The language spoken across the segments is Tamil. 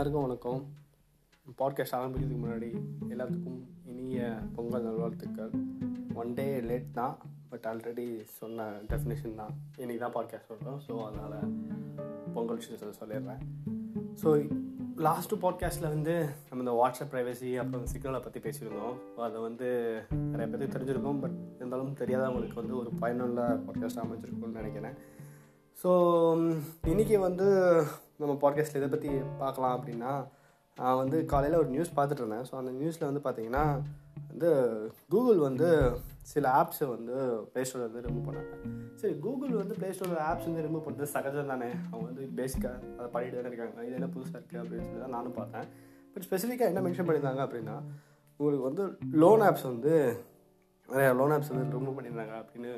எல்லாருக்கும் வணக்கம். பாட்காஸ்ட் ஆரம்பிக்கிறதுக்கு முன்னாடி எல்லாத்துக்கும் இனிய பொங்கல் நல்வாழ்த்துக்கள். ஒன் டே லேட் தான் பட் ஆல்ரெடி சொன்ன டெஃபினேஷன் தான். இன்றைக்கி தான் பாட்காஸ்ட் சொல்கிறோம் ஸோ அதனால் பொங்கல் விஷயத்தை சொல்லிடுறேன். ஸோ லாஸ்ட்டு பாட்காஸ்ட்டில் வந்து நம்ம இந்த வாட்ஸ்அப் ப்ரைவசி அப்புறம் சிக்னலை பற்றி பேசியிருந்தோம். அதை வந்து நிறைய பேருக்கு தெரிஞ்சிருக்கோம் பட் இருந்தாலும் தெரியாதவங்களுக்கு வந்து ஒரு பயனுள்ள பாட்காஸ்ட் அமைச்சிருக்கும்னு நினைக்கிறேன். ஸோ இன்றைக்கி வந்து நம்ம பாட்காஸ்ட்டில் இதை பற்றி பார்க்கலாம் அப்படின்னா நான் வந்து காலையில் ஒரு நியூஸ் பார்த்துட்டு இருந்தேன். ஸோ அந்த நியூஸில் வந்து பார்த்தீங்கன்னா வந்து கூகுள் வந்து சில ஆப்ஸை வந்து ப்ளே ஸ்டோரில் வந்து ரிமூவ் பண்ணாங்க. சரி கூகுள் வந்து ப்ளே ஸ்டோரில் ஆப்ஸ் வந்து ரிமூவ் பண்ணுறது சகஜம் தானே? அவங்க வந்து பேசிக்காக அதை பண்ணிட்டு தானே இருக்காங்க. இது என்ன புதுசாக இருக்குது அப்படின்னு சொல்லி தான் நானும் பார்த்தேன். பட் ஸ்பெசிஃபிக்காக என்ன மென்ஷன் பண்ணியிருந்தாங்க அப்படின்னா உங்களுக்கு வந்து லோன் ஆப்ஸ் வந்து நிறையா லோன் ஆப்ஸ் வந்து ரிமூவ் பண்ணியிருந்தாங்க அப்படின்னு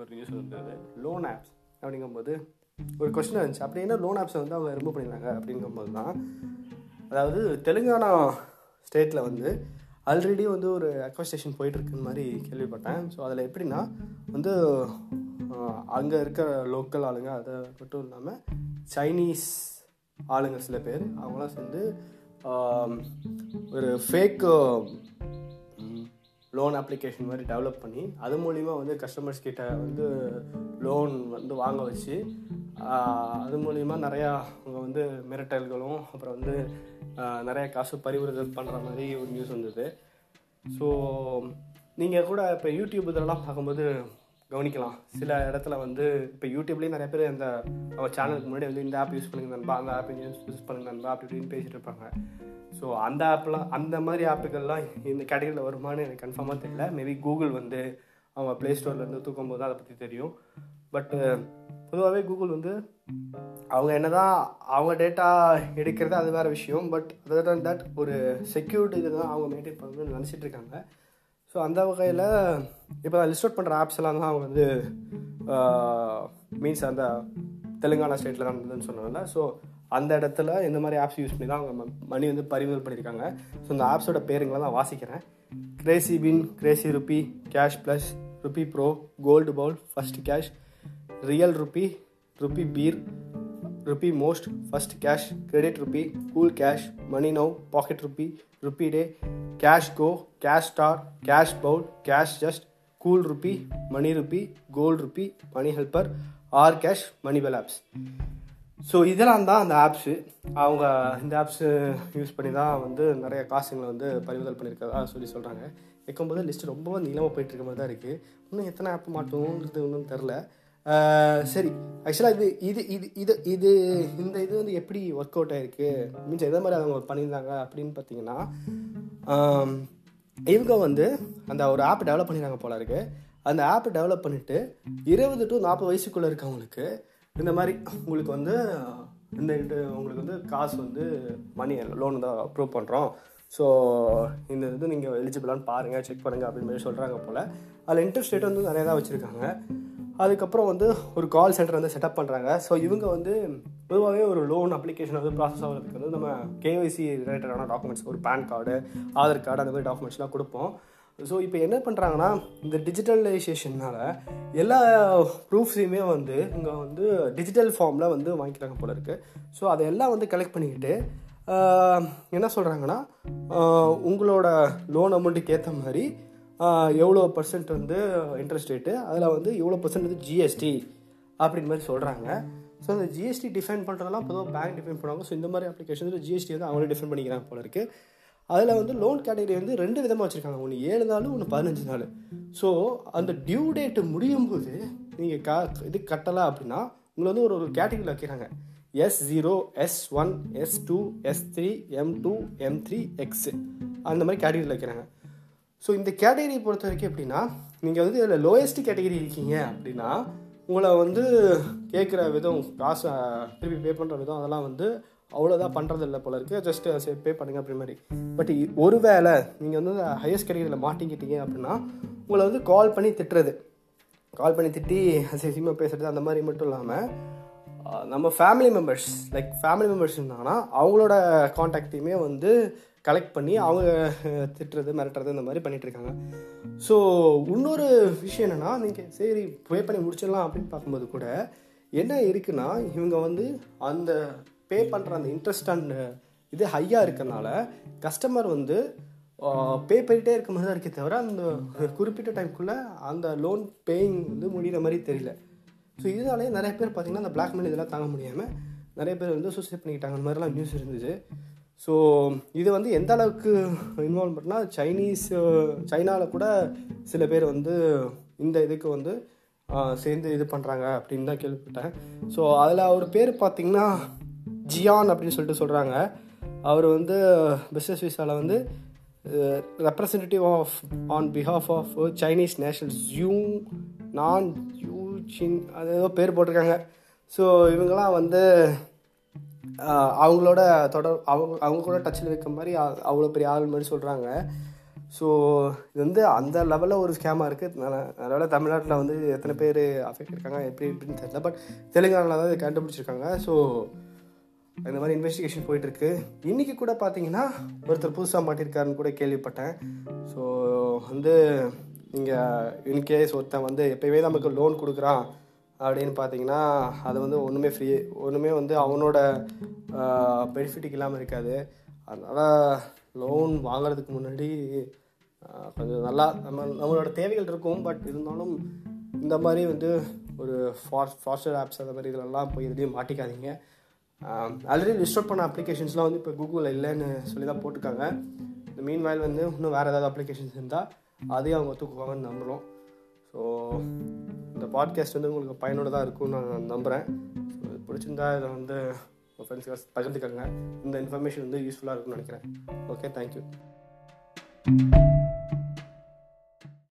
ஒரு நியூஸ் வந்தது. லோன் ஆப்ஸ் அப்படிங்கும்போது ஒரு கொஸ்டின் இருந்துச்சு. அப்படி என்ன லோன் ஆப்ஸை வந்து அவங்க ரிமூவ் பண்ணியிருந்தாங்க அப்படிங்கும்போது தான் அதாவது தெலுங்கானா ஸ்டேட்டில் வந்து ஆல்ரெடி வந்து ஒரு அக்வஸ்டேஷன் போயிட்டுருக்குன்னு மாதிரி கேள்விப்பட்டேன். ஸோ அதில் எப்படின்னா வந்து அங்கே இருக்க லோக்கல் ஆளுங்க அதை மட்டும் இல்லாமல் சைனீஸ் ஆளுங்க சில பேர் அவங்களாம் சேர்ந்து ஒரு ஃபேக் லோன் அப்ளிகேஷன் மாதிரி டெவலப் பண்ணி அது மூலிமா வந்து கஸ்டமர்ஸ் கிட்ட வந்து லோன் வந்து வாங்க வச்சு அது மூலிமா நிறையா அவங்க வந்து மிரட்டல்களும் அப்புறம் வந்து நிறைய காசு பரிவர்த்தனை பண்ணுற மாதிரி ஒரு நியூஸ் வந்தது. ஸோ நீங்கள் கூட இப்போ யூடியூப் இதெல்லாம் பார்க்கும்போது கவனிக்கலாம். சில இடத்துல வந்து இப்போ யூடியூப்லேயும் நிறைய பேர் அந்த அவங்க சேனலுக்கு முன்னாடி வந்து இந்த ஆப் யூஸ் பண்ணுங்க நண்பா அந்த ஆப் யூஸ் பண்ணுங்க நண்பா அப்படி இப்படின்னு பேசிட்டு இருப்பாங்க. ஸோ அந்த ஆப்லாம் அந்த மாதிரி ஆப்புகள்லாம் இந்த கேட்டகரியில் வருமானு எனக்கு கன்ஃபார்மாக தெரியல. மேபி கூகுள் வந்து அவங்க ப்ளே ஸ்டோர்லேருந்து தூக்கும் போது அதை பற்றி தெரியும். பட்டு uh, பொதுவாகவே கூகுள் வந்து அவங்க என்ன தான் அவங்க டேட்டா எடுக்கிறது அது வேறு விஷயம். பட் அதர் தன் தட் ஒரு செக்யூரிட்டி இது தான் அவங்க மெயின்டைன் பண்ணணும்னு நினச்சிட்டு இருக்காங்க. ஸோ அந்த வகையில் இப்போ நான் லிஸ்ட் அவுட் பண்ணுற ஆப்ஸ் எல்லாம் தான் அவங்க வந்து uh, மீன்ஸ் அந்த தெலுங்கானா ஸ்டேட்டில் தான் இருந்ததுன்னு சொன்னாங்கல்ல ஸோ அந்த இடத்துல இந்த மாதிரி ஆப்ஸ் யூஸ் பண்ணி தான் அவங்க மணி வந்து பறிமுதல் பண்ணியிருக்காங்க. ஸோ இந்த ஆப்ஸோட பேருங்களை தான் வாசிக்கிறேன். Crazy pin crazy rupee cash plus rupee pro gold bull first cash real rupee rupee beer rupee most first cash credit rupee cool cash money now pocket rupee rupee day cash go cash star cash bull cash just cool rupee money rupee gold rupee money helper R cash money pal apps so இதெல்லாம் தான் அந்த ஆப்ஸு அவங்க இந்த ஆப்ஸு யூஸ் பண்ணி தான் வந்து நிறைய காசுங்களை வந்து பறிமுதல் பண்ணியிருக்கதா சொல்லி சொல்கிறாங்க வைக்கும்போது லிஸ்ட்டு ரொம்ப நீளமாக போயிட்டுருக்க மாதிரி தான் இருக்குது இன்னும் எத்தனை ஆப் மாட்டோங்கிறது ஒன்றும் தெரில. சரி. ஆக்சுவலாக இது இது இது இது இது இந்த இது வந்து எப்படி ஒர்க் அவுட் ஆகிருக்கு மீன்ஸ் எதை மாதிரி அவங்க பண்ணியிருந்தாங்க அப்படின்னு பார்த்தீங்கன்னா இவங்க வந்து அந்த ஒரு ஆப் டெவலப் பண்ணிடுறாங்க போல இருக்கு. அந்த ஆப் டெவலப் பண்ணிவிட்டு இருபது டு நாற்பது வயசுக்குள்ளே இருக்கவங்களுக்கு இந்த மாதிரி உங்களுக்கு வந்து இந்த உங்களுக்கு வந்து காசு வந்து மணி லோன் தான் அப்ரூவ் பண்ணுறோம் ஸோ இந்த இது நீங்கள் எலிஜிபிளான்னு பாருங்கள் செக் பண்ணுங்கள் அப்படின்னு மாதிரி சொல்கிறாங்க போல். அதில் இன்ட்ரெஸ்ட் ரேட் வந்து நிறையா தான் வச்சுருக்காங்க. அதுக்கப்புறம் வந்து ஒரு கால் சென்டர் வந்து செட்டப் பண்ணுறாங்க ஸோ இவங்க வந்து பொதுவாகவே ஒரு லோன் அப்ளிகேஷன் வந்து ப்ராசஸ் ஆகிறதுக்கு வந்து நம்ம கேஒய்சி ரிலேட்டடான டாக்குமெண்ட்ஸ் ஒரு பேன் கார்டு ஆதார் கார்டு அந்த மாதிரி டாக்குமெண்ட்ஸ்லாம் கொடுப்போம். ஸோ இப்போ என்ன பண்ணுறாங்கன்னா இந்த டிஜிட்டலைசேஷனால் எல்லா ப்ரூஃப்ஸையுமே வந்து இங்கே வந்து டிஜிட்டல் ஃபார்மில் வந்து வாங்கிக்கிறாங்க போல இருக்குது ஸோ அதையெல்லாம் வந்து கலெக்ட் பண்ணிக்கிட்டு என்ன சொல்கிறாங்கன்னா உங்களோட லோன் அமௌண்ட்டுக்கு ஏற்ற மாதிரி எவ்வளோ பர்சன்ட் வந்து இன்ட்ரெஸ்ட் ரேட்டு அதில் வந்து எவ்வளோ பர்சன்ட் வந்து ஜிஎஸ்டி அப்படின்னு மாதிரி சொல்கிறாங்க ஸோ அந்த ஜிஎஸ்டி டிஃபைன் பண்ணுறதெல்லாம் பொதுவாக பேங்க் டிஃபைன் பண்ணுவாங்க. ஸோ இந்த மாதிரி அப்ளிகேஷன் ஜிஎஸ்டி வந்து அவங்களே டிஃபைன் பண்ணிக்கிறாங்க போல இருக்குது அதில் வந்து லோன் கேட்டகரி வந்து ரெண்டு விதமாக வச்சுருக்காங்க. ஒன்று ஏழு நாள் ஒன்று பதினஞ்சு நாள். ஸோ அந்த டியூ டேட்டு முடியும் போது நீங்கள் கா இது கட்டலை அப்படின்னா உங்களை வந்து ஒரு ஒரு கேட்டகரியில் வைக்கிறாங்க. S zero S one S two S three M two M three X அந்த மாதிரி கேட்டகரியில் வைக்கிறாங்க. ஸோ இந்த கேட்டகரி பொறுத்த வரைக்கும் எப்படின்னா நீங்கள் வந்து இதில் லோயஸ்ட் கேட்டகரி இருக்கீங்க அப்படின்னா உங்களை வந்து கேட்குற விதம் காசு திருப்பி பே பண்ணுற விதம் அதெல்லாம் வந்து அவ்வளோதான் பண்ணுறது இல்லை போல இருக்குது ஜஸ்ட் சரி பே பண்ணுங்கள் அப்படி மாதிரி. பட் ஒரு வேளை நீங்கள் வந்து ஹையஸ்ட் கேட்டகரியில் மாட்டிக்கிட்டீங்க அப்படின்னா உங்களை வந்து கால் பண்ணி திட்டுறது. கால் பண்ணி திட்டி அசிங்கமாக பேசுகிறது அந்த மாதிரி மட்டும் இல்லாமல் நம்ம family members like family members இருந்தாங்கன்னா அவங்களோட காண்டாக்டையுமே வந்து கலெக்ட் பண்ணி அவங்க திட்டுறது மிரட்டுறது இந்த மாதிரி பண்ணிகிட்ருக்காங்க இருக்காங்க. ஸோ இன்னொரு விஷயம் என்னென்னா நீங்கள் சரி பே பண்ணி முடிச்சிடலாம் அப்படின்னு பார்க்கும்போது கூட என்ன இருக்குன்னா இவங்க வந்து அந்த பே பண்ணுற அந்த இன்ட்ரெஸ்ட் அண்ட் இது ஹையாக இருக்கறனால கஸ்டமர் வந்து பே பண்ணிகிட்டே இருக்க மாதிரி தான் இருக்கே தவிர அந்த குறிப்பிட்ட டைம்குள்ளே அந்த லோன் பேயிங் வந்து முடிகிற மாதிரி தெரியல. ஸோ இதனாலே நிறைய பேர் பார்த்திங்கன்னா அந்த பிளாக்மெயில் இதெல்லாம் தாங்க முடியாமல் நிறைய பேர் வந்து சூசைட் பண்ணிக்கிட்டாங்க. அந்த மாதிரிலாம் நியூஸ் இருந்துச்சு ஸோ இது வந்து எந்த அளவுக்கு இன்வால்வ் பண்ணால் சைனீஸ் சைனாவில் கூட சில பேர் வந்து இந்த இதுக்கு வந்து சேர்ந்து இது பண்ணுறாங்க அப்படின்னு தான் கேள்விப்பட்டேன். ஸோ அதில் அவர் பேர் பார்த்திங்கன்னா ஜியான் அப்படின்னு சொல்லிட்டு சொல்கிறாங்க அவர் வந்து பிஸ்னஸ் விசாவில் வந்து representative of on behalf of Chinese national zoo நான் யூ சின் அது ஏதோ பேர் போட்டிருக்காங்க. ஸோ இவங்கெல்லாம் வந்து அவங்களோட தொடர் அவங்க அவங்க கூட டச்சில் வைக்க மாதிரி அவ்வளோ பெரிய ஆள் மாதிரி சொல்கிறாங்க ஸோ இது வந்து அந்த லெவலில் ஒரு ஸ்கேமாக இருக்குது அதனால் தமிழ்நாட்டில் வந்து எத்தனை பேர் அஃபெக்ட் இருக்காங்க எப்படி எப்படின்னு தெரியல. பட் தெலுங்கானாவில் தான் இது கண்டுபிடிச்சிருக்காங்க. ஸோ இந்த மாதிரி இன்வெஸ்டிகேஷன் போயிட்டுருக்கு இன்றைக்கி கூட பார்த்தீங்கன்னா ஒருத்தர் புதுசாக மாட்டியிருக்காருன்னு கூட கேள்விப்பட்டேன். ஸோ வந்து நீங்கள் இன்கேஸ் ஒருத்தன் வந்து எப்பயுமே நமக்கு லோன் கொடுக்குறான். அப்படின்னு பார்த்தீங்கன்னா அது வந்து ஒன்றுமே ஃப்ரீ ஒன்றுமே வந்து அவனோட பெனிஃபிட்டுக்கு இல்லாமல் இருக்காது. அதனால் லோன் வாங்குறதுக்கு முன்னாடி கொஞ்சம் நல்லா நம்ம நம்மளோட தேவைகள் இருக்கும். பட் இருந்தாலும் இந்த மாதிரி வந்து ஒரு ஃபார் ஃபாஸ்டர் ஆப்ஸ் அந்த மாதிரி இதெல்லாம் போய் எதுலேயும் மாட்டிக்காதீங்க. ஆல்ரெடி லிஸ்ட் பண்ண அப்ளிகேஷன்ஸ்லாம் வந்து இப்போ கூகுளில் இல்லைன்னு சொல்லி தான் போட்டிருக்காங்க. இந்த மீன் வாயில் வந்து இன்னும் வேறு ஏதாவது அப்ளிகேஷன்ஸ் இருந்தால் அதையும் அவங்க தூக்குவாங்கன்னு நம்புகிறோம் ஸோ பாட்காஸ்ட் வந்து உங்களுக்கு பயனுள்ளதாக இருக்கும்னு நான் நம்புகிறேன் பிடிச்சிருந்தா இதை வந்து உங்கள் ஃப்ரெண்ட்ஸ்க்கு பகிர்ந்துக்கோங்க. இந்த இன்ஃபர்மேஷன் வந்து யூஸ்ஃபுல்லாக இருக்கும்னு நினைக்கிறேன். Okay thank you